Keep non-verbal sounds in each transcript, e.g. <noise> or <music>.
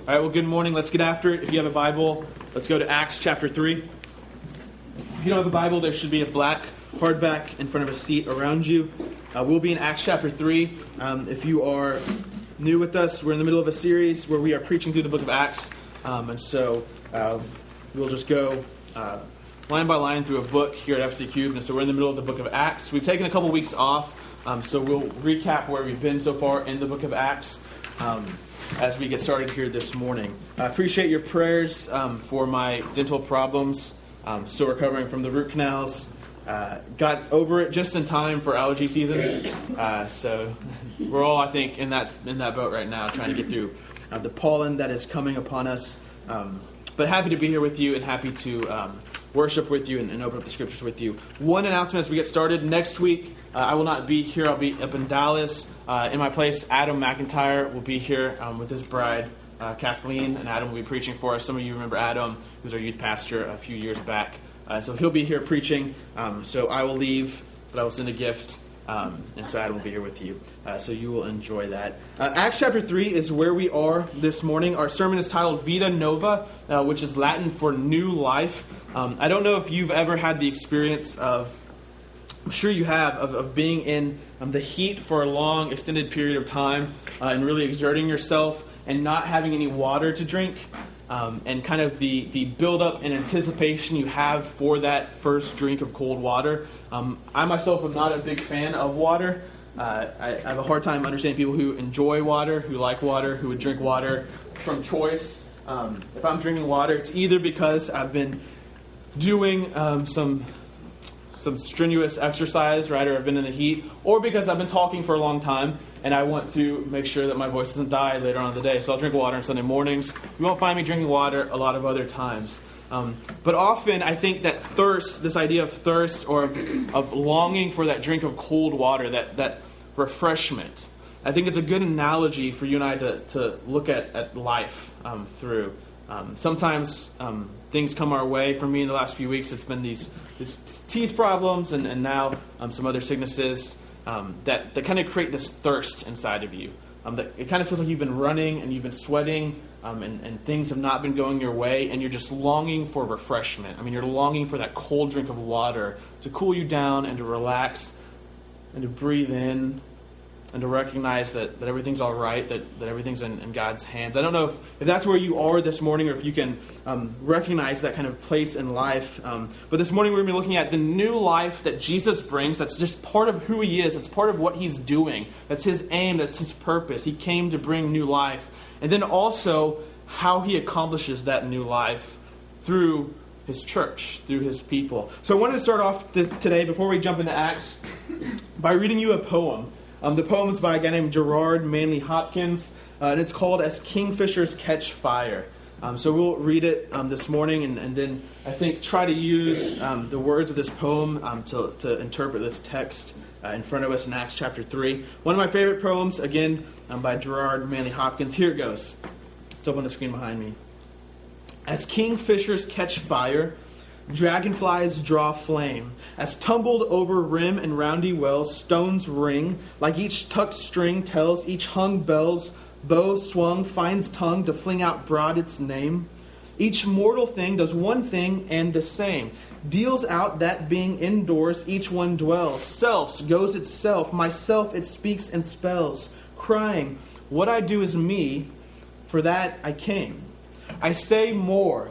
All right, well, good morning. Let's get after it. If you have a Bible, let's go to Acts chapter 3. If you don't have a Bible, there should be a black hardback in front of a seat around you. Uh, we'll be in Acts chapter 3. Um, if you are new with us, we're in the middle of a series where we are preaching through the book of Acts. Um, and so uh, we'll just go uh, line by line through a book here at FC Cube. And so we're in the middle of the book of Acts. We've taken a couple weeks off, um, so we'll recap where we've been so far in the book of Acts um, as we get started here this morning. I appreciate your prayers um, for my dental problems. I'm still recovering from the root canals. Uh, got over it just in time for allergy season. Uh, so <laughs> we're all, I think, in that in that boat right now, trying to get through uh, the pollen that is coming upon us. Um, but happy to be here with you and happy to um, worship with you and, and, open up the scriptures with you. One announcement as we get started. Next week, uh, I will not be here. I'll be up in Dallas. Uh, in my place, Adam McIntyre will be here um, with his bride, uh, Kathleen, and Adam will be preaching for us. Some of you remember Adam, who's our youth pastor a few years back. Uh, so he'll be here preaching. Um, so I will leave, but I will send a gift. Um, and so Adam will be here with you. Uh, so you will enjoy that. Uh, Acts chapter 3 is where we are this morning. Our sermon is titled Vita Nova, which is Latin for new life. Um, I don't know if you've ever had the experience of, I'm sure you have, of, of being in um, the heat for a long, extended period of time uh, and really exerting yourself and not having any water to drink. Um, and kind of the, the buildup and anticipation you have for that first drink of cold water. Um, I myself am not a big fan of water. Uh, I, I, have a hard time understanding people who enjoy water, who like water, who would drink water from choice. Um, if I'm drinking water, it's either because I've been doing um, some some strenuous exercise, right, or I've been in the heat, or because I've been talking for a long time and I want to make sure that my voice doesn't die later on in the day. So I'll drink water on Sunday mornings. You won't find me drinking water a lot of other times. Um, but often I think that thirst, this idea of thirst or of, of longing for that drink of cold water, that, that refreshment, I think it's a good analogy for you and I to, to look at, at life um, through. Um, sometimes um, things come our way. For me, in the last few weeks, it's been these, these teeth problems and, and now um, some other sicknesses um, that, that kind of create this thirst inside of you. Um, that it kind of feels like you've been running and you've been sweating um, and, and things have not been going your way and you're just longing for refreshment. I mean, you're longing for that cold drink of water to cool you down and to relax and to breathe in and to recognize that, that everything's all right, that, that everything's in, in God's hands. I don't know if, if that's where you are this morning or if you can um, recognize that kind of place in life. Um, but this morning we're going to be looking at the new life that Jesus brings. That's just part of who he is, it's part of what he's doing. That's his aim, that's his purpose. He came to bring new life. And then also how he accomplishes that new life through his church, through his people. So I wanted to start off this, today, before we jump into Acts, by reading you a poem. Um, the poem is by a guy named Gerard Manley Hopkins, uh, and it's called As Kingfishers Catch Fire. Um, so we'll read it um, this morning and, and, then I think try to use um, the words of this poem um, to, to interpret this text uh, in front of us in Acts chapter 3. One of my favorite poems, again, um, by Gerard Manley Hopkins. Here it goes. It's up on the screen behind me. As kingfishers catch fire, Dragonflies draw flame. As tumbled over rim and roundy wells, stones ring. Like each tucked string tells each hung bell's bow swung finds tongue to fling out broad its name. Each mortal thing does one thing and the same. Deals out that being indoors each one dwells. Self's goes itself, myself it speaks and spells, crying, What I do is me, for that I came. I say more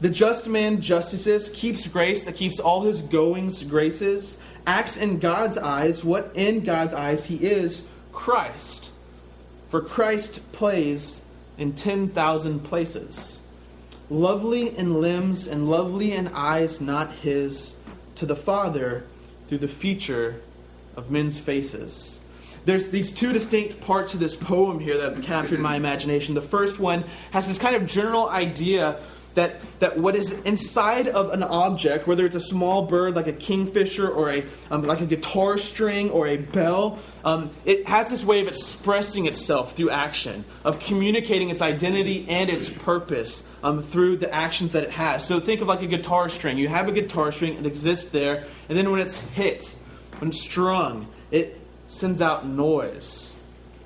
the just man justices, keeps grace that keeps all his goings graces, acts in God's eyes what in God's eyes he is Christ. For Christ plays in 10,000 places. Lovely in limbs and lovely in eyes not his, to the Father through the feature of men's faces. There's these two distinct parts of this poem here that have captured my imagination. The first one has this kind of general idea that, that what is inside of an object, whether it's a small bird like a kingfisher or a, um, like a guitar string or a bell, um, it has this way of expressing itself through action, of communicating its identity and its purpose um, through the actions that it has. So think of like a guitar string. You have a guitar string, it exists there, and then when it's hit, when it's strung, it sends out noise.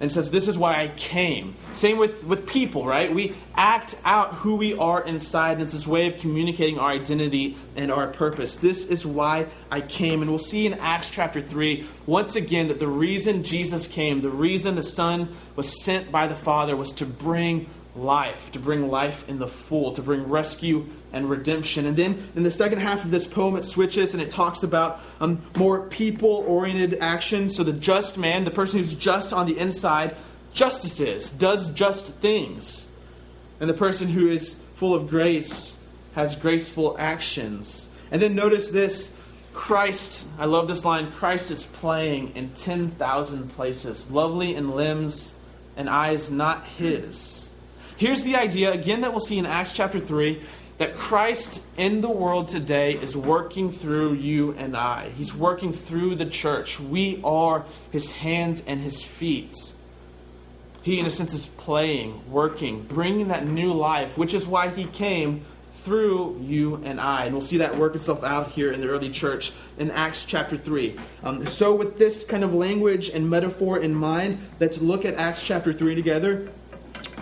And says, This is why I came. Same with, with people, right? We act out who we are inside, and it's this way of communicating our identity and our purpose. This is why I came. And we'll see in Acts chapter 3, once again, that the reason Jesus came, the reason the Son was sent by the Father, was to bring life, to bring life in the full, to bring rescue and redemption. And then in the second half of this poem, it switches and it talks about um, more people oriented action. So the just man, the person who's just on the inside, justices, does just things. And the person who is full of grace has graceful actions. And then notice this Christ, I love this line Christ is playing in 10,000 places, lovely in limbs and eyes not his. Here's the idea, again, that we'll see in Acts chapter 3 that Christ in the world today is working through you and I. He's working through the church. We are his hands and his feet. He, in a sense, is playing, working, bringing that new life, which is why he came through you and I. And we'll see that work itself out here in the early church in Acts chapter 3. Um, so, with this kind of language and metaphor in mind, let's look at Acts chapter 3 together.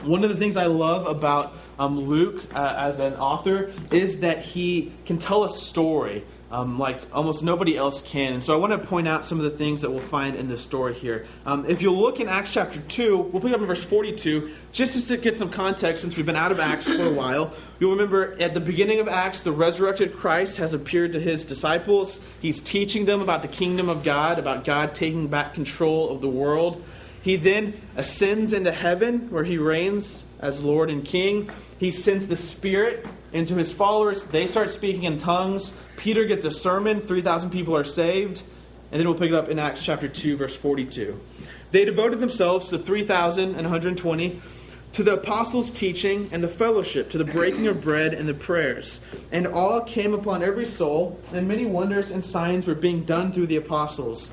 One of the things I love about um, Luke uh, as an author is that he can tell a story um, like almost nobody else can. And so I want to point out some of the things that we'll find in this story here. Um, if you'll look in Acts chapter 2, we'll pick up in verse 42, just to get some context since we've been out of Acts for a while. You'll remember at the beginning of Acts, the resurrected Christ has appeared to his disciples. He's teaching them about the kingdom of God, about God taking back control of the world. He then ascends into heaven where he reigns as Lord and King. He sends the Spirit into his followers. They start speaking in tongues. Peter gets a sermon. 3,000 people are saved. And then we'll pick it up in Acts chapter 2, verse 42. They devoted themselves to 3,120 to the apostles' teaching and the fellowship, to the breaking of bread and the prayers. And awe came upon every soul, and many wonders and signs were being done through the apostles.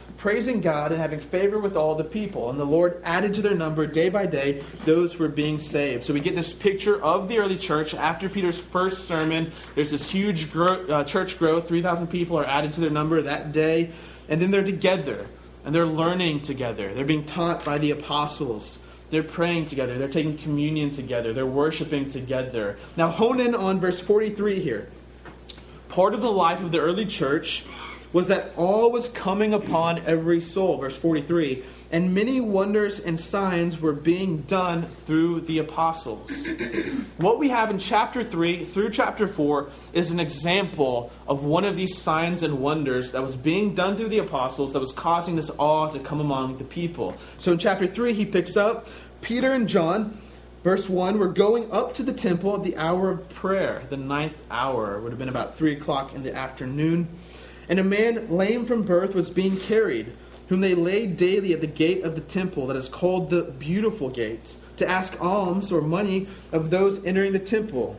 praising God and having favor with all the people. And the Lord added to their number day by day those who were being saved. So we get this picture of the early church after Peter's first sermon. There's this huge gro- uh, church growth. 3,000 people are added to their number that day. And then they're together and they're learning together. They're being taught by the apostles. They're praying together. They're taking communion together. They're worshiping together. Now, hone in on verse 43 here. Part of the life of the early church was that all was coming upon every soul. Verse 43 and many wonders and signs were being done through the apostles. <clears throat> what we have in chapter 3 through chapter 4 is an example of one of these signs and wonders that was being done through the apostles that was causing this awe to come among the people. So in chapter 3, he picks up Peter and John. Verse 1, we're going up to the temple at the hour of prayer. The ninth hour would have been about 3 o'clock in the afternoon. And a man lame from birth was being carried, whom they laid daily at the gate of the temple that is called the Beautiful Gate, to ask alms or money of those entering the temple.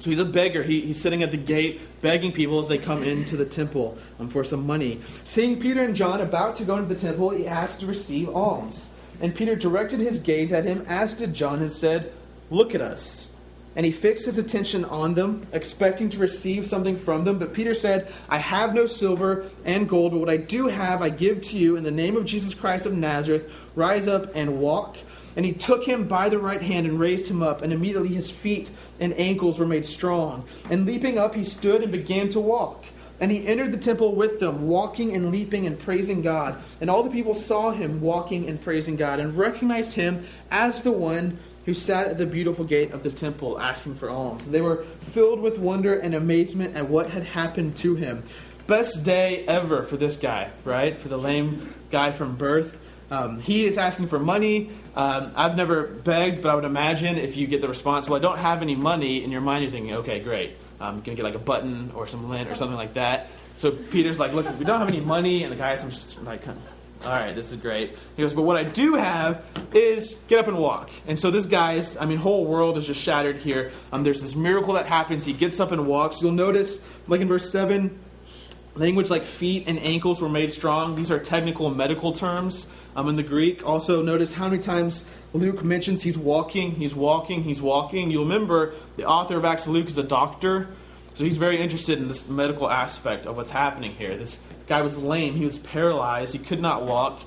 So he's a beggar. He, he's sitting at the gate begging people as they come into the temple um, for some money. Seeing Peter and John about to go into the temple, he asked to receive alms. And Peter directed his gaze at him, as did John, and said, Look at us and he fixed his attention on them, expecting to receive something from them. But Peter said, I have no silver and gold, but what I do have I give to you in the name of Jesus Christ of Nazareth. Rise up and walk. And he took him by the right hand and raised him up, and immediately his feet and ankles were made strong. And leaping up, he stood and began to walk. And he entered the temple with them, walking and leaping and praising God. And all the people saw him walking and praising God, and recognized him as the one who sat at the beautiful gate of the temple asking for alms. They were filled with wonder and amazement at what had happened to him. Best day ever for this guy, right? For the lame guy from birth. Um, he is asking for money. Um, I've never begged, but I would imagine if you get the response, well, I don't have any money, in your mind you're thinking, okay, great. I'm going to get like a button or some lint or something like that. So Peter's like, look, we don't have any money. And the guy has some, like, all right, this is great. He goes, but what I do have is get up and walk. And so this guy's, I mean, whole world is just shattered here. Um, there's this miracle that happens. He gets up and walks. You'll notice, like in verse 7, language like feet and ankles were made strong. These are technical medical terms. um, in the Greek. Also, notice how many times Luke mentions he's walking, he's walking, he's walking. You'll remember the author of Acts, Luke, is a doctor. So he's very interested in this medical aspect of what's happening here. This guy was lame, he was paralyzed, he could not walk,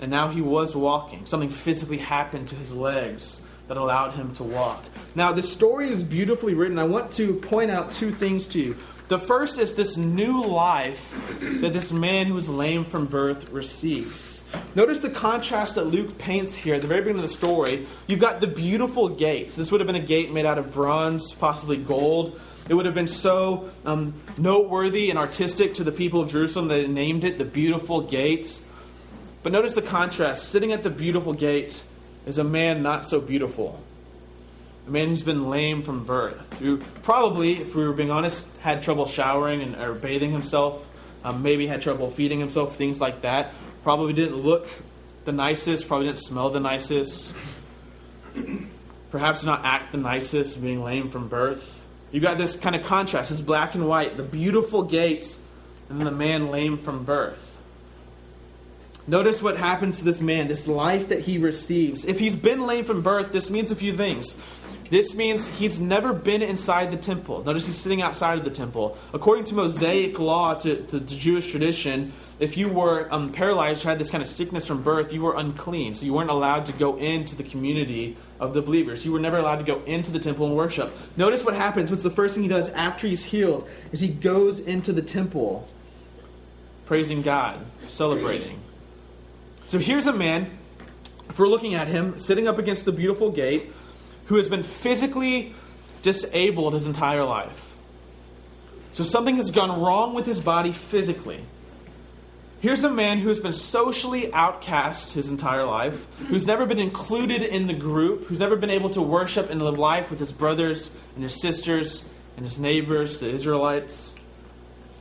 and now he was walking. Something physically happened to his legs that allowed him to walk. Now, this story is beautifully written. I want to point out two things to you. The first is this new life that this man who was lame from birth receives. Notice the contrast that Luke paints here at the very beginning of the story. You've got the beautiful gate. This would have been a gate made out of bronze, possibly gold. It would have been so um, noteworthy and artistic to the people of Jerusalem that they named it the beautiful gates. But notice the contrast. Sitting at the beautiful gate is a man not so beautiful. A man who's been lame from birth, who probably, if we were being honest, had trouble showering and, or bathing himself, um, maybe had trouble feeding himself, things like that. Probably didn't look the nicest, probably didn't smell the nicest, perhaps not act the nicest, being lame from birth. You got this kind of contrast, this black and white, the beautiful gates, and the man lame from birth. Notice what happens to this man, this life that he receives. If he's been lame from birth, this means a few things. This means he's never been inside the temple. Notice he's sitting outside of the temple. According to Mosaic law, to, to the Jewish tradition, if you were um, paralyzed or had this kind of sickness from birth, you were unclean. So you weren't allowed to go into the community of the believers. You were never allowed to go into the temple and worship. Notice what happens. What's the first thing he does after he's healed? Is he goes into the temple, praising God, celebrating. So here's a man, if we're looking at him, sitting up against the beautiful gate, who has been physically disabled his entire life. So something has gone wrong with his body physically. Here's a man who has been socially outcast his entire life, who's never been included in the group, who's never been able to worship and live life with his brothers and his sisters and his neighbors, the Israelites.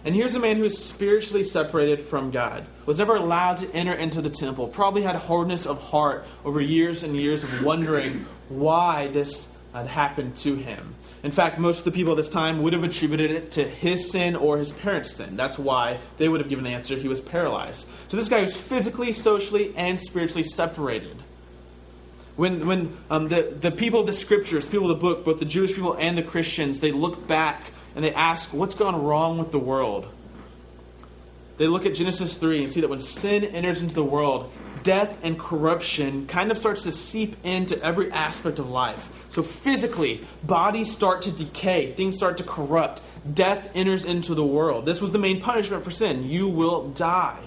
And here's a man who is spiritually separated from God, was never allowed to enter into the temple, probably had hardness of heart over years and years of wondering why this had happened to him. In fact, most of the people at this time would have attributed it to his sin or his parents' sin. That's why they would have given the answer he was paralyzed. So this guy was physically, socially, and spiritually separated. When, when um, the, the people of the scriptures, people of the book, both the Jewish people and the Christians, they look back and they ask, what's gone wrong with the world? They look at Genesis 3 and see that when sin enters into the world, death and corruption kind of starts to seep into every aspect of life. So physically, bodies start to decay, things start to corrupt, death enters into the world. This was the main punishment for sin. You will die.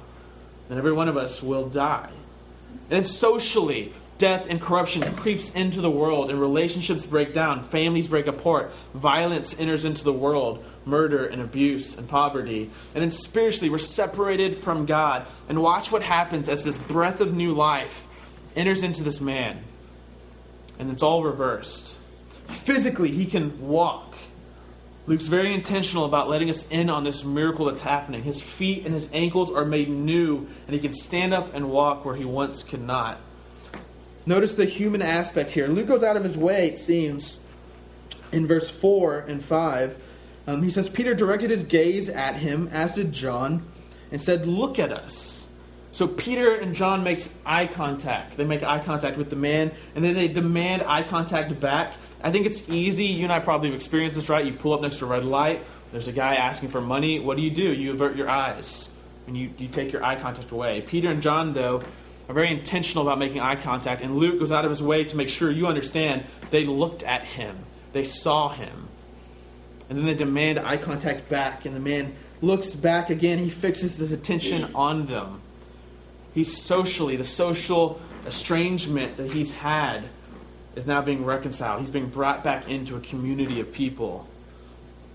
And every one of us will die. And socially, death and corruption creeps into the world and relationships break down, families break apart, violence enters into the world, murder and abuse and poverty. And then spiritually, we're separated from God. And watch what happens as this breath of new life enters into this man. And it's all reversed. Physically, he can walk. Luke's very intentional about letting us in on this miracle that's happening. His feet and his ankles are made new, and he can stand up and walk where he once could not. Notice the human aspect here. Luke goes out of his way, it seems, in verse 4 and 5. Um, he says, Peter directed his gaze at him, as did John, and said, Look at us. So Peter and John makes eye contact. They make eye contact with the man, and then they demand eye contact back. I think it's easy. You and I probably have experienced this, right? You pull up next to a red light. There's a guy asking for money. What do you do? You avert your eyes, and you, you take your eye contact away. Peter and John, though, are very intentional about making eye contact, and Luke goes out of his way to make sure you understand they looked at him, they saw him. And then they demand eye contact back, and the man looks back again. He fixes his attention on them. He's socially, the social estrangement that he's had is now being reconciled. He's being brought back into a community of people.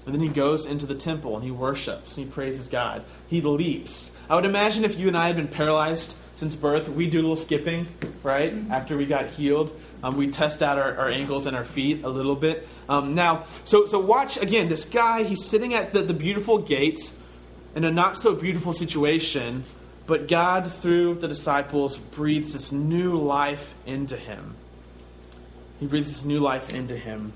And then he goes into the temple and he worships and he praises God. He leaps. I would imagine if you and I had been paralyzed since birth, we do a little skipping, right? After we got healed, um, we test out our, our, ankles and our feet a little bit. Um, now, so so watch again. This guy, he's sitting at the, the beautiful gate in a not so beautiful situation, but God, through the disciples, breathes this new life into him. He breathes this new life into him.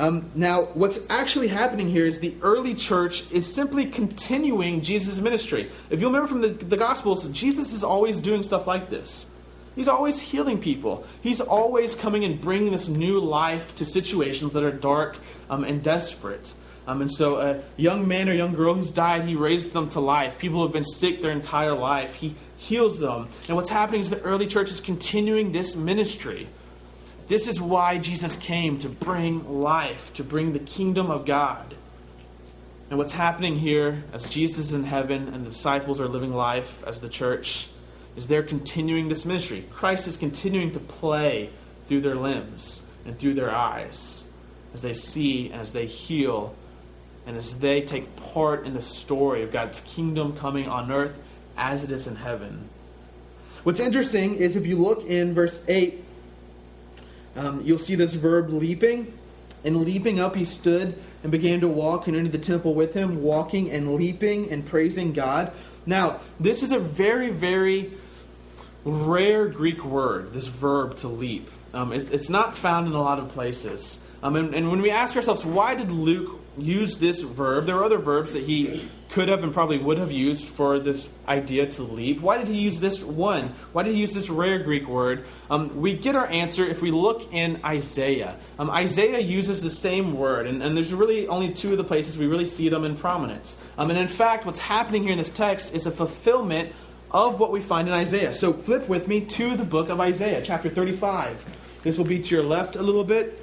Um, now, what's actually happening here is the early church is simply continuing Jesus' ministry. If you remember from the, the Gospels, Jesus is always doing stuff like this. He's always healing people. He's always coming and bringing this new life to situations that are dark um, and desperate. Um, and so, a young man or young girl who's died, he raises them to life. People who have been sick their entire life, he heals them. And what's happening is the early church is continuing this ministry. This is why Jesus came to bring life, to bring the kingdom of God. And what's happening here as Jesus is in heaven and the disciples are living life as the church is they're continuing this ministry. Christ is continuing to play through their limbs and through their eyes as they see and as they heal and as they take part in the story of God's kingdom coming on earth as it is in heaven. What's interesting is if you look in verse 8, um, you'll see this verb leaping. And leaping up, he stood and began to walk and entered the temple with him, walking and leaping and praising God. Now, this is a very, very rare Greek word, this verb to leap. Um, it, it's not found in a lot of places. Um, and, and when we ask ourselves, why did Luke use this verb? There are other verbs that he could have and probably would have used for this idea to leap. Why did he use this one? Why did he use this rare Greek word? Um, we get our answer if we look in Isaiah. Um, Isaiah uses the same word, and, and, there's really only two of the places we really see them in prominence. Um, and in fact, what's happening here in this text is a fulfillment of what we find in Isaiah. So flip with me to the book of Isaiah, chapter 35. This will be to your left a little bit.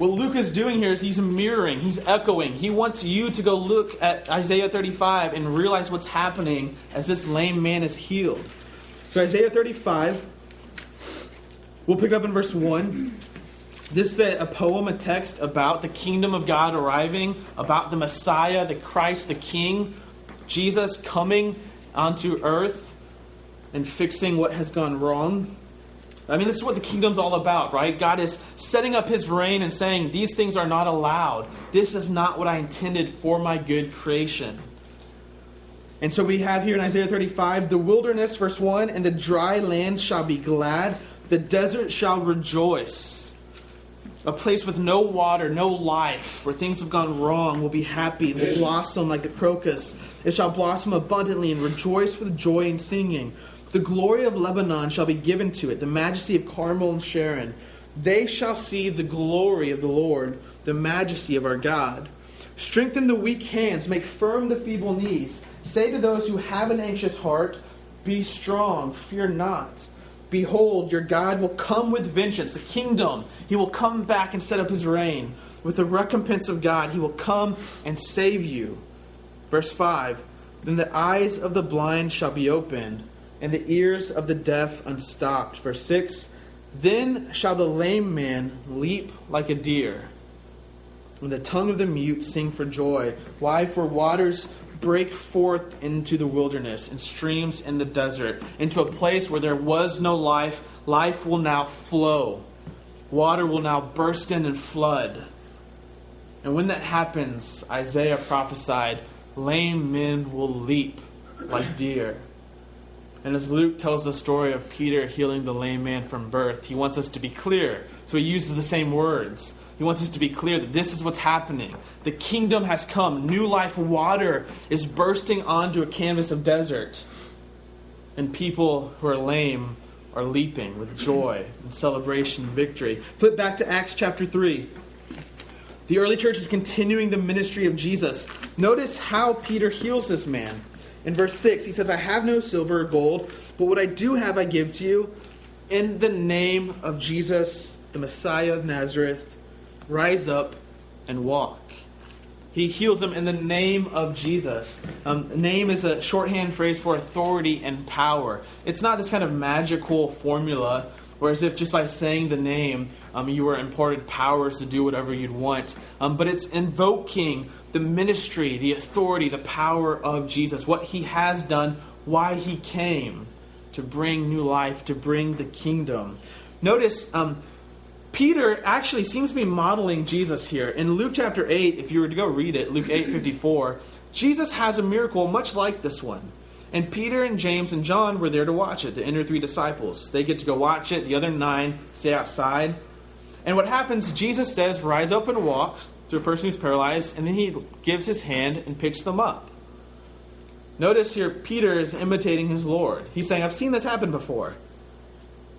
What Luke is doing here is he's mirroring, he's echoing. He wants you to go look at Isaiah 35 and realize what's happening as this lame man is healed. So, Isaiah 35, we'll pick up in verse 1. This is a, poem, a text about the kingdom of God arriving, about the Messiah, the Christ, the King, Jesus coming onto earth and fixing what has gone wrong. I mean, this is what the kingdom's all about, right? God is setting up his reign and saying, These things are not allowed. This is not what I intended for my good creation. And so we have here in Isaiah 35 the wilderness, verse 1, and the dry land shall be glad, the desert shall rejoice. A place with no water, no life, where things have gone wrong, will be happy, will blossom like the crocus. It shall blossom abundantly and rejoice with joy and singing. The glory of Lebanon shall be given to it, the majesty of Carmel and Sharon. They shall see the glory of the Lord, the majesty of our God. Strengthen the weak hands, make firm the feeble knees. Say to those who have an anxious heart, Be strong, fear not. Behold, your God will come with vengeance, the kingdom. He will come back and set up his reign. With the recompense of God, he will come and save you. Verse 5 Then the eyes of the blind shall be opened and the ears of the deaf unstopped. Verse 6 Then shall the lame man leap like a deer, and the tongue of the mute sing for joy. Why? For waters break forth into the wilderness, and streams in the desert, into a place where there was no life. Life will now flow. Water will now burst in and flood. And when that happens, Isaiah prophesied, lame men will leap like deer. And as Luke tells the story of Peter healing the lame man from birth, he wants us to be clear. So he uses the same words. He wants us to be clear that this is what's happening. The kingdom has come. New life water is bursting onto a canvas of desert. And people who are lame are leaping with joy and celebration and victory. Flip back to Acts chapter 3. The early church is continuing the ministry of Jesus. Notice how Peter heals this man. In verse 6, he says, I have no silver or gold, but what I do have I give to you. In the name of Jesus, the Messiah of Nazareth, rise up and walk. He heals him in the name of Jesus. Um, name is a shorthand phrase for authority and power. It's not this kind of magical formula or as if just by saying the name, um, you were imparted powers to do whatever you'd want. Um, but it's invoking the ministry, the authority, the power of Jesus, what he has done, why he came to bring new life, to bring the kingdom. Notice, um, Peter actually seems to be modeling Jesus here. In Luke chapter 8, if you were to go read it, Luke 8 54, Jesus has a miracle much like this one. And Peter and James and John were there to watch it, the inner three disciples. They get to go watch it. The other nine stay outside. And what happens, Jesus says, Rise up and walk to a person who's paralyzed, and then he gives his hand and picks them up. Notice here, Peter is imitating his Lord. He's saying, I've seen this happen before.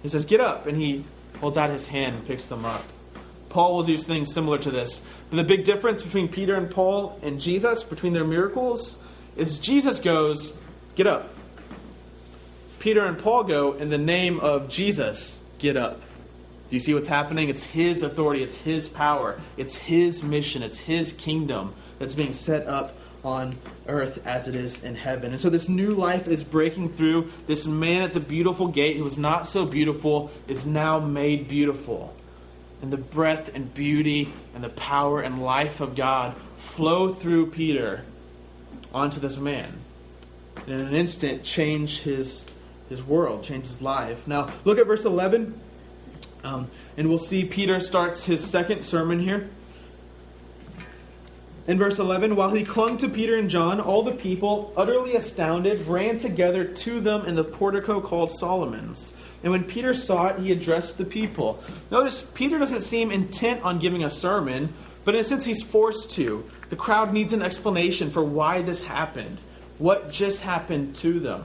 He says, Get up. And he holds out his hand and picks them up. Paul will do things similar to this. But the big difference between Peter and Paul and Jesus, between their miracles, is Jesus goes, Get up. Peter and Paul go, In the name of Jesus, get up. Do you see what's happening? It's his authority, it's his power, it's his mission, it's his kingdom that's being set up on earth as it is in heaven. And so this new life is breaking through. This man at the beautiful gate who was not so beautiful is now made beautiful. And the breath and beauty and the power and life of God flow through Peter onto this man. And in an instant, change his, his world, change his life. Now, look at verse 11. Um, and we'll see Peter starts his second sermon here. In verse 11, while he clung to Peter and John, all the people, utterly astounded, ran together to them in the portico called Solomon's. And when Peter saw it, he addressed the people. Notice, Peter doesn't seem intent on giving a sermon, but in a sense, he's forced to. The crowd needs an explanation for why this happened, what just happened to them.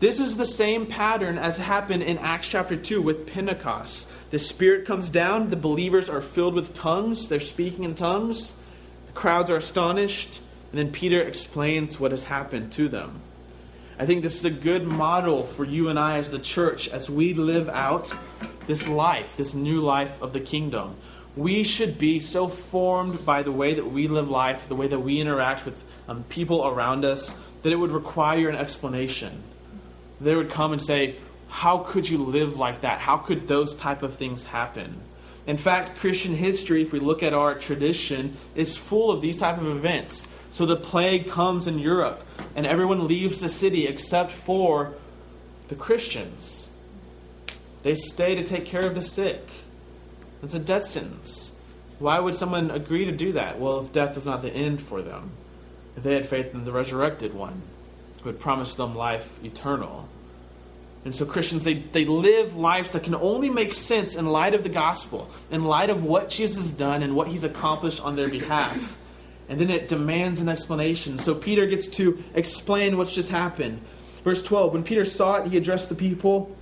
This is the same pattern as happened in Acts chapter 2 with Pentecost. The Spirit comes down, the believers are filled with tongues, they're speaking in tongues. The crowds are astonished, and then Peter explains what has happened to them. I think this is a good model for you and I as the church as we live out this life, this new life of the kingdom. We should be so formed by the way that we live life, the way that we interact with um, people around us, that it would require an explanation. They would come and say, How could you live like that? How could those type of things happen? In fact, Christian history, if we look at our tradition, is full of these type of events. So the plague comes in Europe, and everyone leaves the city except for the Christians. They stay to take care of the sick. It's a death sentence. Why would someone agree to do that? Well, if death was not the end for them, they had faith in the resurrected one who had promised them life eternal. And so Christians, they, they live lives that can only make sense in light of the gospel, in light of what Jesus has done and what he's accomplished on their behalf. And then it demands an explanation. So Peter gets to explain what's just happened. Verse 12 When Peter saw it, he addressed the people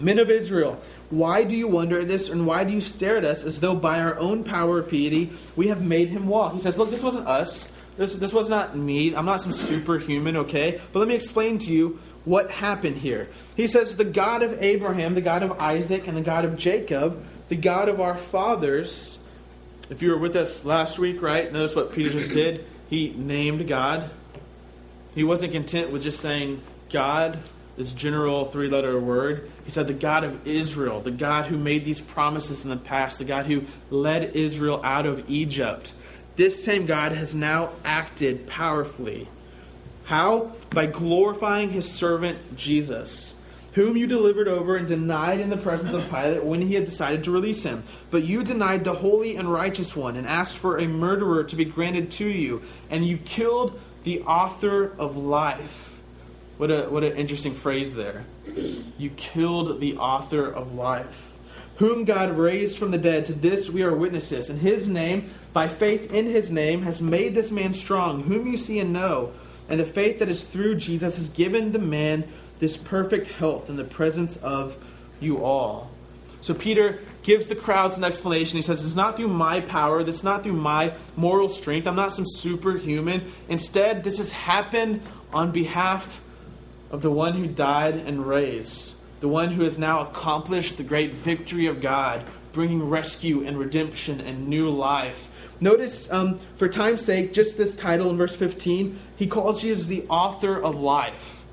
Men of Israel, why do you wonder at this, and why do you stare at us as though by our own power or piety we have made him walk? He says, Look, this wasn't us. This, this was not me. I'm not some superhuman, okay? But let me explain to you what happened here. He says, The God of Abraham, the God of Isaac, and the God of Jacob, the God of our fathers. If you were with us last week, right, notice what Peter just did. He named God. He wasn't content with just saying God, this general three letter word. He said, The God of Israel, the God who made these promises in the past, the God who led Israel out of Egypt. This same God has now acted powerfully how? By glorifying his servant Jesus, whom you delivered over and denied in the presence of Pilate when he had decided to release him. But you denied the holy and righteous one and asked for a murderer to be granted to you, and you killed the author of life. What a what an interesting phrase there. You killed the author of life, whom God raised from the dead. To this we are witnesses. And his name, by faith in his name, has made this man strong, whom you see and know. And the faith that is through Jesus has given the man this perfect health in the presence of you all. So Peter gives the crowds an explanation. He says, It's not through my power, is not through my moral strength. I'm not some superhuman. Instead, this has happened on behalf of the one who died and raised, the one who has now accomplished the great victory of God, bringing rescue and redemption and new life Notice, um, for time's sake, just this title in verse 15. He calls Jesus the author of life.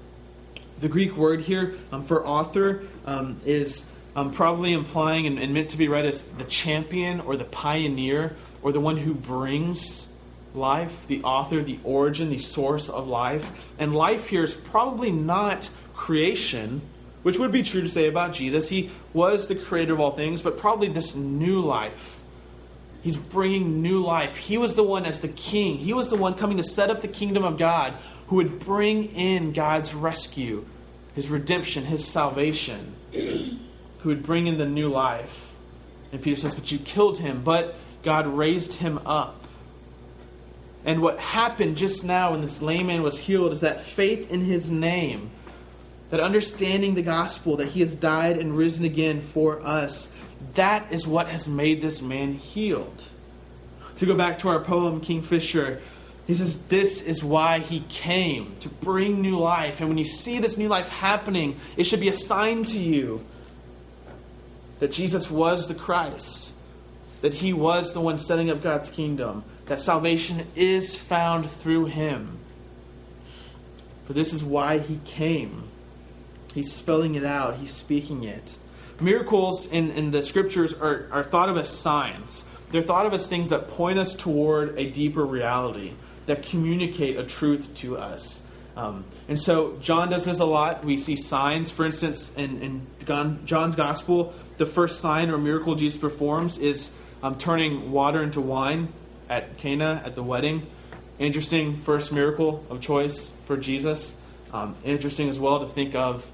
The Greek word here um, for author um, is um, probably implying and, and meant to be read as the champion or the pioneer or the one who brings life, the author, the origin, the source of life. And life here is probably not creation, which would be true to say about Jesus. He was the creator of all things, but probably this new life He's bringing new life. He was the one as the king. He was the one coming to set up the kingdom of God who would bring in God's rescue, his redemption, his salvation, <clears throat> who would bring in the new life. And Peter says, But you killed him, but God raised him up. And what happened just now when this lame man was healed is that faith in his name that understanding the gospel, that he has died and risen again for us, that is what has made this man healed. To go back to our poem, Kingfisher, he says, This is why he came, to bring new life. And when you see this new life happening, it should be a sign to you that Jesus was the Christ, that he was the one setting up God's kingdom, that salvation is found through him. For this is why he came. He's spelling it out, he's speaking it. Miracles in, in the scriptures are, are thought of as signs. They're thought of as things that point us toward a deeper reality, that communicate a truth to us. Um, and so John does this a lot. We see signs. For instance, in, in John's gospel, the first sign or miracle Jesus performs is um, turning water into wine at Cana at the wedding. Interesting first miracle of choice for Jesus. Um, interesting as well to think of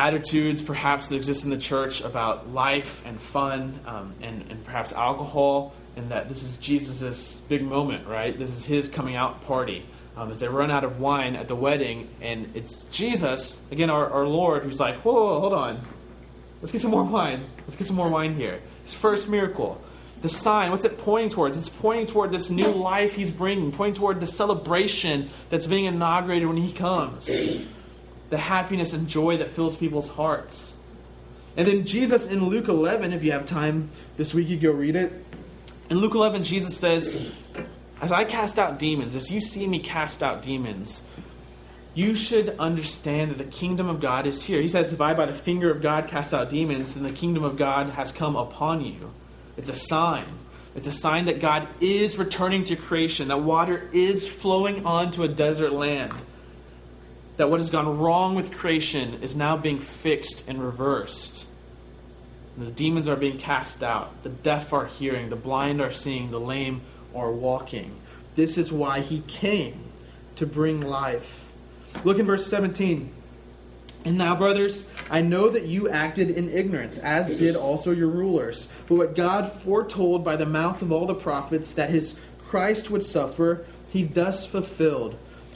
attitudes perhaps that exist in the church about life and fun um, and, and perhaps alcohol, and that this is Jesus' big moment, right? This is his coming out party. Um, as they run out of wine at the wedding, and it's Jesus, again, our, our Lord, who's like, whoa, whoa, hold on. Let's get some more wine. Let's get some more wine here. His first miracle. The sign, what's it pointing towards? It's pointing toward this new life he's bringing, pointing toward the celebration that's being inaugurated when he comes the happiness and joy that fills people's hearts. And then Jesus in Luke 11, if you have time this week, you go read it. In Luke 11, Jesus says, As I cast out demons, as you see me cast out demons, you should understand that the kingdom of God is here. He says, If I by the finger of God cast out demons, then the kingdom of God has come upon you. It's a sign. It's a sign that God is returning to creation, that water is flowing onto a desert land that what has gone wrong with creation is now being fixed and reversed. The demons are being cast out, the deaf are hearing, the blind are seeing, the lame are walking. This is why he came to bring life. Look in verse 17. And now, brothers, I know that you acted in ignorance, as did also your rulers. But what God foretold by the mouth of all the prophets that his Christ would suffer, he thus fulfilled.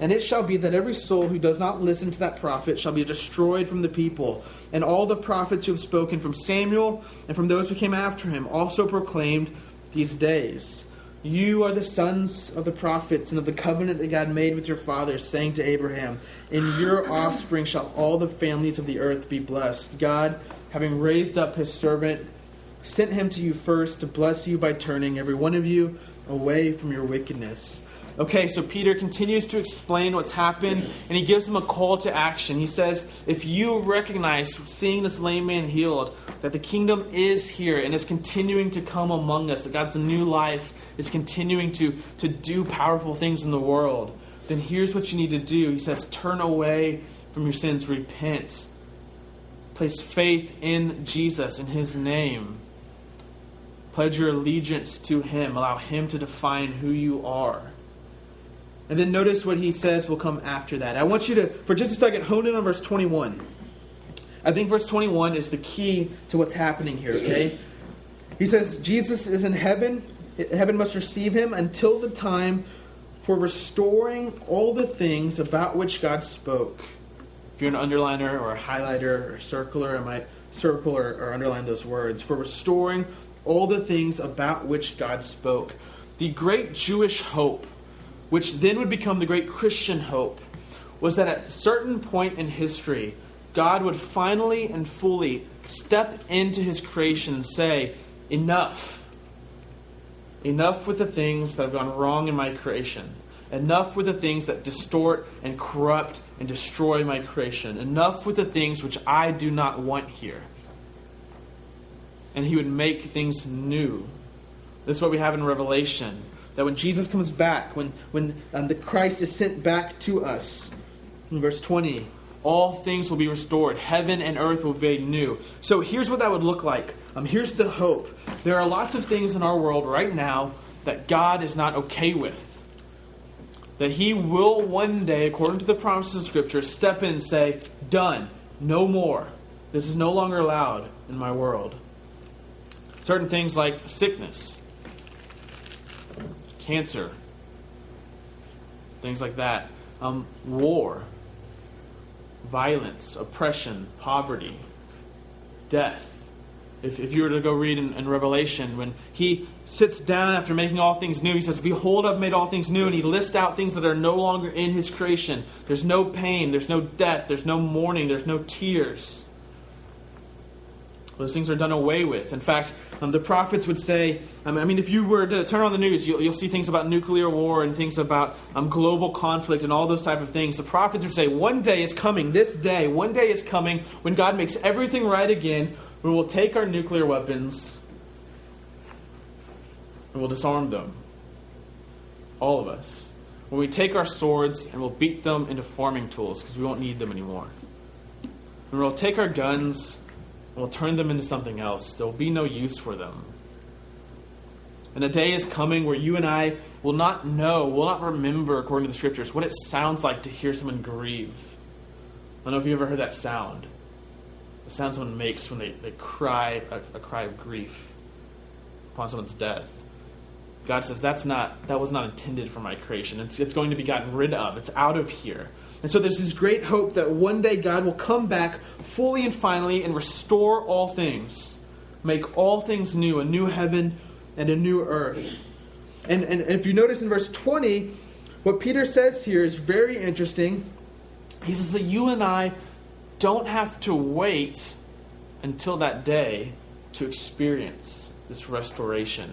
And it shall be that every soul who does not listen to that prophet shall be destroyed from the people. And all the prophets who have spoken from Samuel and from those who came after him also proclaimed these days. You are the sons of the prophets and of the covenant that God made with your fathers, saying to Abraham, In your offspring shall all the families of the earth be blessed. God, having raised up his servant, sent him to you first to bless you by turning every one of you away from your wickedness. Okay, so Peter continues to explain what's happened and he gives them a call to action. He says, If you recognize, seeing this lame man healed, that the kingdom is here and is continuing to come among us, that God's new life is continuing to, to do powerful things in the world, then here's what you need to do. He says, Turn away from your sins, repent, place faith in Jesus, in his name. Pledge your allegiance to him, allow him to define who you are. And then notice what he says will come after that. I want you to, for just a second, hone in on verse 21. I think verse 21 is the key to what's happening here, okay? He says, Jesus is in heaven. Heaven must receive him until the time for restoring all the things about which God spoke. If you're an underliner or a highlighter or a circler, I might circle or, or underline those words. For restoring all the things about which God spoke. The great Jewish hope which then would become the great Christian hope, was that at a certain point in history, God would finally and fully step into his creation and say, Enough. Enough with the things that have gone wrong in my creation. Enough with the things that distort and corrupt and destroy my creation. Enough with the things which I do not want here. And he would make things new. This is what we have in Revelation that when Jesus comes back, when, when um, the Christ is sent back to us, in verse 20, all things will be restored. Heaven and earth will be new. So here's what that would look like. Um, here's the hope. There are lots of things in our world right now that God is not okay with. That He will one day, according to the promises of Scripture, step in and say, Done. No more. This is no longer allowed in my world. Certain things like sickness, cancer, things like that, um, war, violence, oppression, poverty, death. If, if you were to go read in, in, Revelation, when he sits down after making all things new, he says, Behold, I've made all things new. And he lists out things that are no longer in his creation. There's no pain, there's no death, there's no mourning, there's no tears. Those things are done away with. In fact, um, the prophets would say, um, I mean, if you were to turn on the news, you'll, you'll see things about nuclear war and things about um, global conflict and all those type of things. The prophets would say, one day is coming, this day, one day is coming when God makes everything right again, when we will take our nuclear weapons and we'll disarm them. All of us. When we take our swords and we'll beat them into farming tools because we won't need them anymore. And we'll take our guns We'll turn them into something else. There will be no use for them. And a day is coming where you and I will not know, will not remember, according to the scriptures, what it sounds like to hear someone grieve. I don't know if you've ever heard that sound. The sound someone makes when they, they cry a, a cry of grief upon someone's death. God says that's not that was not intended for my creation. It's, it's going to be gotten rid of. It's out of here. And so there's this great hope that one day God will come back fully and finally and restore all things, make all things new, a new heaven and a new earth. And, and, and if you notice in verse 20, what Peter says here is very interesting. He says that you and I don't have to wait until that day to experience this restoration.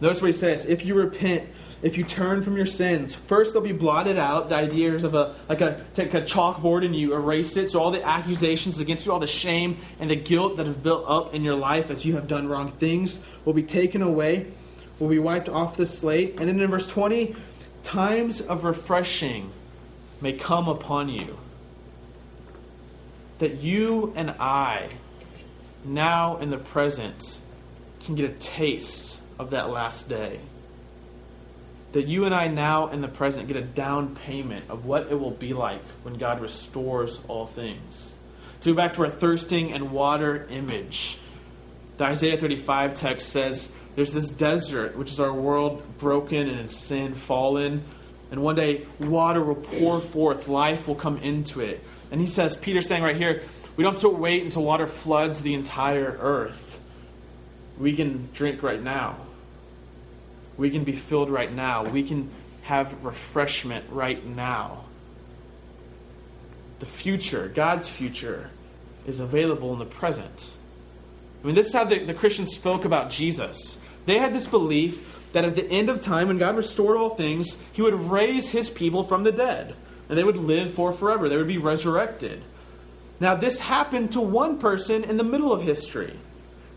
Notice what he says if you repent, if you turn from your sins, first they'll be blotted out. The idea is of a like a take a chalkboard and you erase it. So all the accusations against you, all the shame and the guilt that have built up in your life as you have done wrong things, will be taken away, will be wiped off the slate. And then in verse 20, times of refreshing may come upon you. That you and I, now in the present, can get a taste of that last day that you and I now in the present get a down payment of what it will be like when God restores all things. To go back to our thirsting and water image, the Isaiah 35 text says there's this desert, which is our world broken and in sin fallen, and one day water will pour forth, life will come into it. And he says, Peter's saying right here, we don't have to wait until water floods the entire earth. We can drink right now. We can be filled right now. We can have refreshment right now. The future, God's future, is available in the present. I mean, this is how the, the Christians spoke about Jesus. They had this belief that at the end of time, when God restored all things, He would raise His people from the dead, and they would live for forever. They would be resurrected. Now, this happened to one person in the middle of history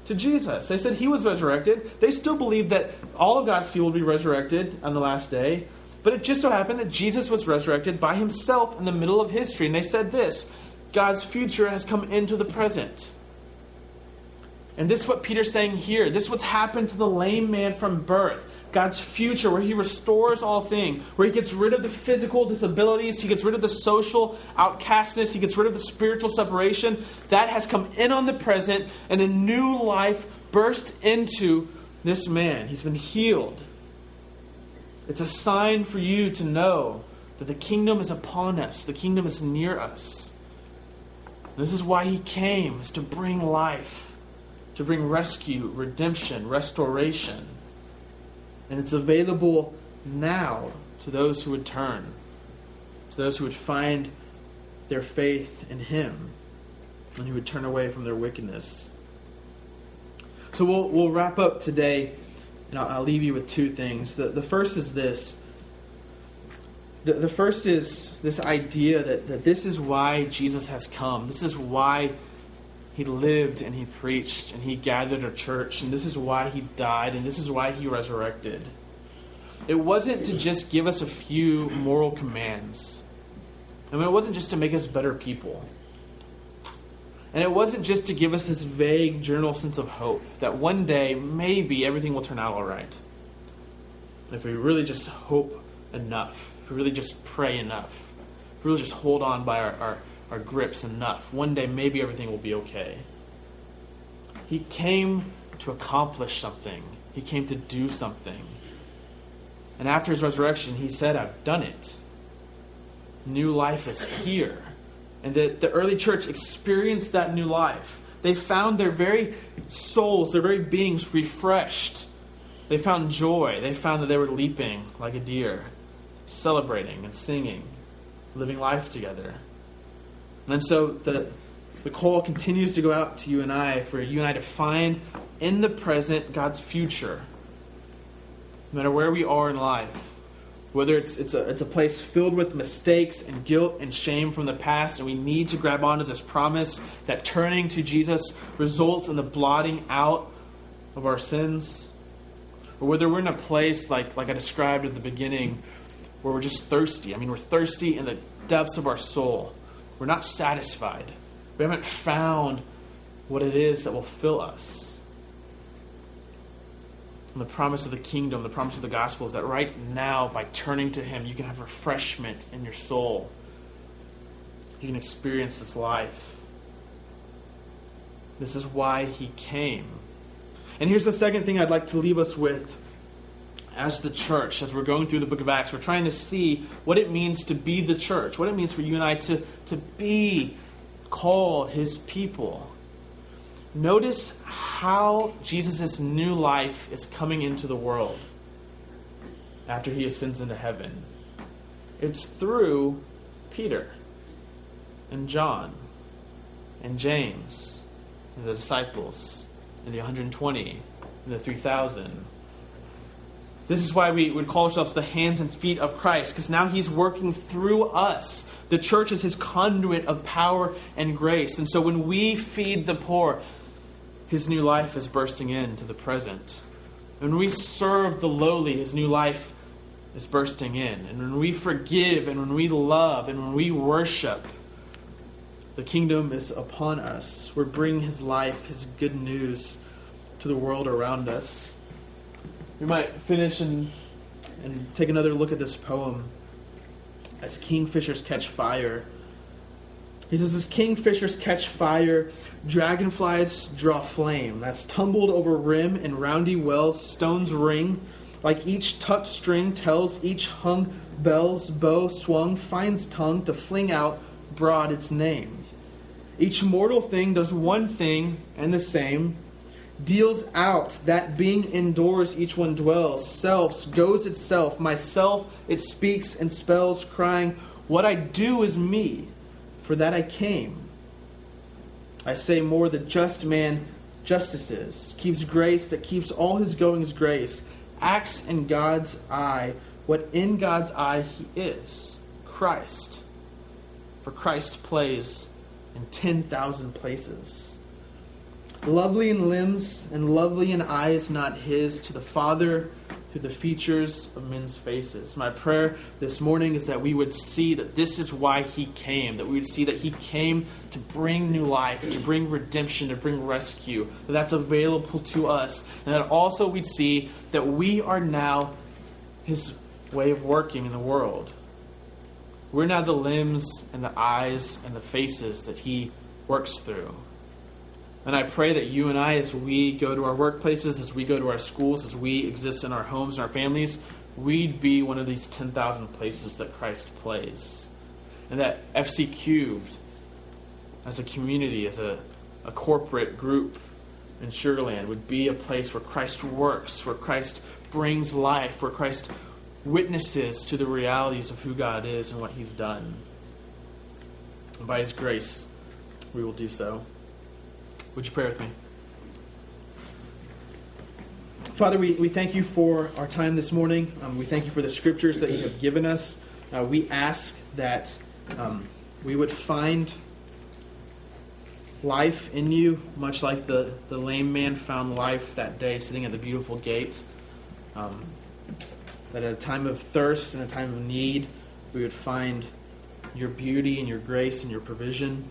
to Jesus. They said he was resurrected. They still believed that all of God's people would be resurrected on the last day. But it just so happened that Jesus was resurrected by himself in the middle of history. And they said this God's future has come into the present. And this is what Peter's saying here. This is what's happened to the lame man from birth. God's future, where He restores all things, where He gets rid of the physical disabilities, He gets rid of the social outcastness, He gets rid of the spiritual separation. That has come in on the present, and a new life burst into this man. He's been healed. It's a sign for you to know that the kingdom is upon us, the kingdom is near us. This is why He came, is to bring life, to bring rescue, redemption, restoration. And it's available now to those who would turn, to those who would find their faith in Him, and who would turn away from their wickedness. So we'll, we'll wrap up today, and I'll, I'll leave you with two things. The, the first is this. The, the first is this idea that, that this is why Jesus has come. This is why he lived and he preached and he gathered a church, and this is why he died, and this is why he resurrected. It wasn't to just give us a few moral commands, I mean, it wasn't just to make us better people. And it wasn't just to give us this vague general sense of hope that one day maybe everything will turn out all right. If we really just hope enough, if we really just pray enough, if we really just hold on by our, our, our grips enough, one day maybe everything will be okay. He came to accomplish something, He came to do something. And after His resurrection, He said, I've done it. New life is here. And the, the early church experienced that new life. They found their very souls, their very beings refreshed. They found joy. They found that they were leaping like a deer, celebrating and singing, living life together. And so the, the call continues to go out to you and I for you and I to find in the present God's future. No matter where we are in life, whether it's, it's, a, it's a place filled with mistakes and guilt and shame from the past, and we need to grab onto this promise that turning to Jesus results in the blotting out of our sins, or whether we're in a place like, like I described at the beginning where we're just thirsty. I mean, we're thirsty in the depths of our soul. We're not satisfied. We haven't found what it is that will fill us. And the promise of the kingdom, the promise of the gospel is that right now, by turning to Him, you can have refreshment in your soul. You can experience this life. This is why He came. And here's the second thing I'd like to leave us with as the church, as we're going through the book of Acts. We're trying to see what it means to be the church, what it means for you and I to, to be called His people. Notice how Jesus' new life is coming into the world after he ascends into heaven. It's through Peter and John and James and the disciples and the 120 and the 3,000. This is why we would call ourselves the hands and feet of Christ, because now he's working through us. The church is his conduit of power and grace. And so when we feed the poor, his new life is bursting into the present. When we serve the lowly, his new life is bursting in. And when we forgive and when we love and when we worship, the kingdom is upon us. We're bringing his life, his good news to the world around us. We might finish and, and take another look at this poem as kingfishers catch fire. He says, As kingfishers catch fire, dragonflies draw flame. That's tumbled over rim and roundy wells, stones ring. Like each tucked string tells each hung bell's bow swung finds tongue to fling out broad its name. Each mortal thing does one thing and the same, deals out that being indoors each one dwells, selfs goes itself, myself it speaks and spells, crying, What I do is me for that I came. I say more, the just man justices, keeps grace that keeps all his goings grace, acts in God's eye what in God's eye he is Christ. For Christ plays in 10,000 places. Lovely in limbs and lovely in eyes not his, to the Father through the features of men's faces. My prayer this morning is that we would see that this is why he came, that we would see that he came to bring new life, to bring redemption, to bring rescue, that that's available to us, and that also we'd see that we are now his way of working in the world. We're now the limbs and the eyes and the faces that he works through. And I pray that you and I, as we go to our workplaces, as we go to our schools, as we exist in our homes and our families, we'd be one of these 10,000 places that Christ plays. And that FC Cubed, as a community, as a, a corporate group in Sugarland, would be a place where Christ works, where Christ brings life, where Christ witnesses to the realities of who God is and what He's done. And by His grace, we will do so. Would you pray with me? Father, we, we thank you for our time this morning. Um, we thank you for the scriptures that you have given us. Uh, we ask that um, we would find life in you, much like the, the lame man found life that day sitting at the beautiful gate. Um, that at a time of thirst and a time of need, we would find your beauty and your grace and your provision.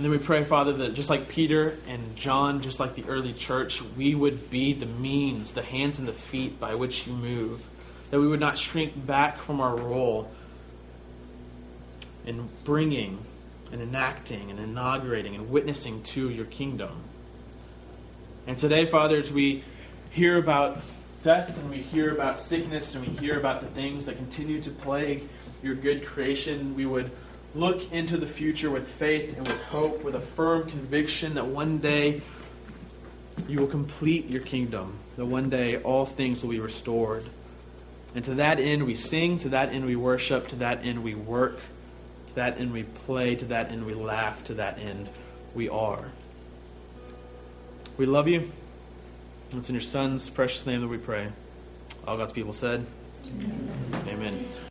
And then we pray, Father, that just like Peter and John, just like the early church, we would be the means, the hands and the feet by which you move. That we would not shrink back from our role in bringing and enacting and inaugurating and witnessing to your kingdom. And today, Father, as we hear about death and we hear about sickness and we hear about the things that continue to plague your good creation, we would look into the future with faith and with hope, with a firm conviction that one day you will complete your kingdom, that one day all things will be restored. And to that end we sing, to that end we worship, to that end we work, to that end we play, to that end we laugh, to that end we are. We love you. It's in your Son's precious name that we pray. All God's people said, Amen. Amen.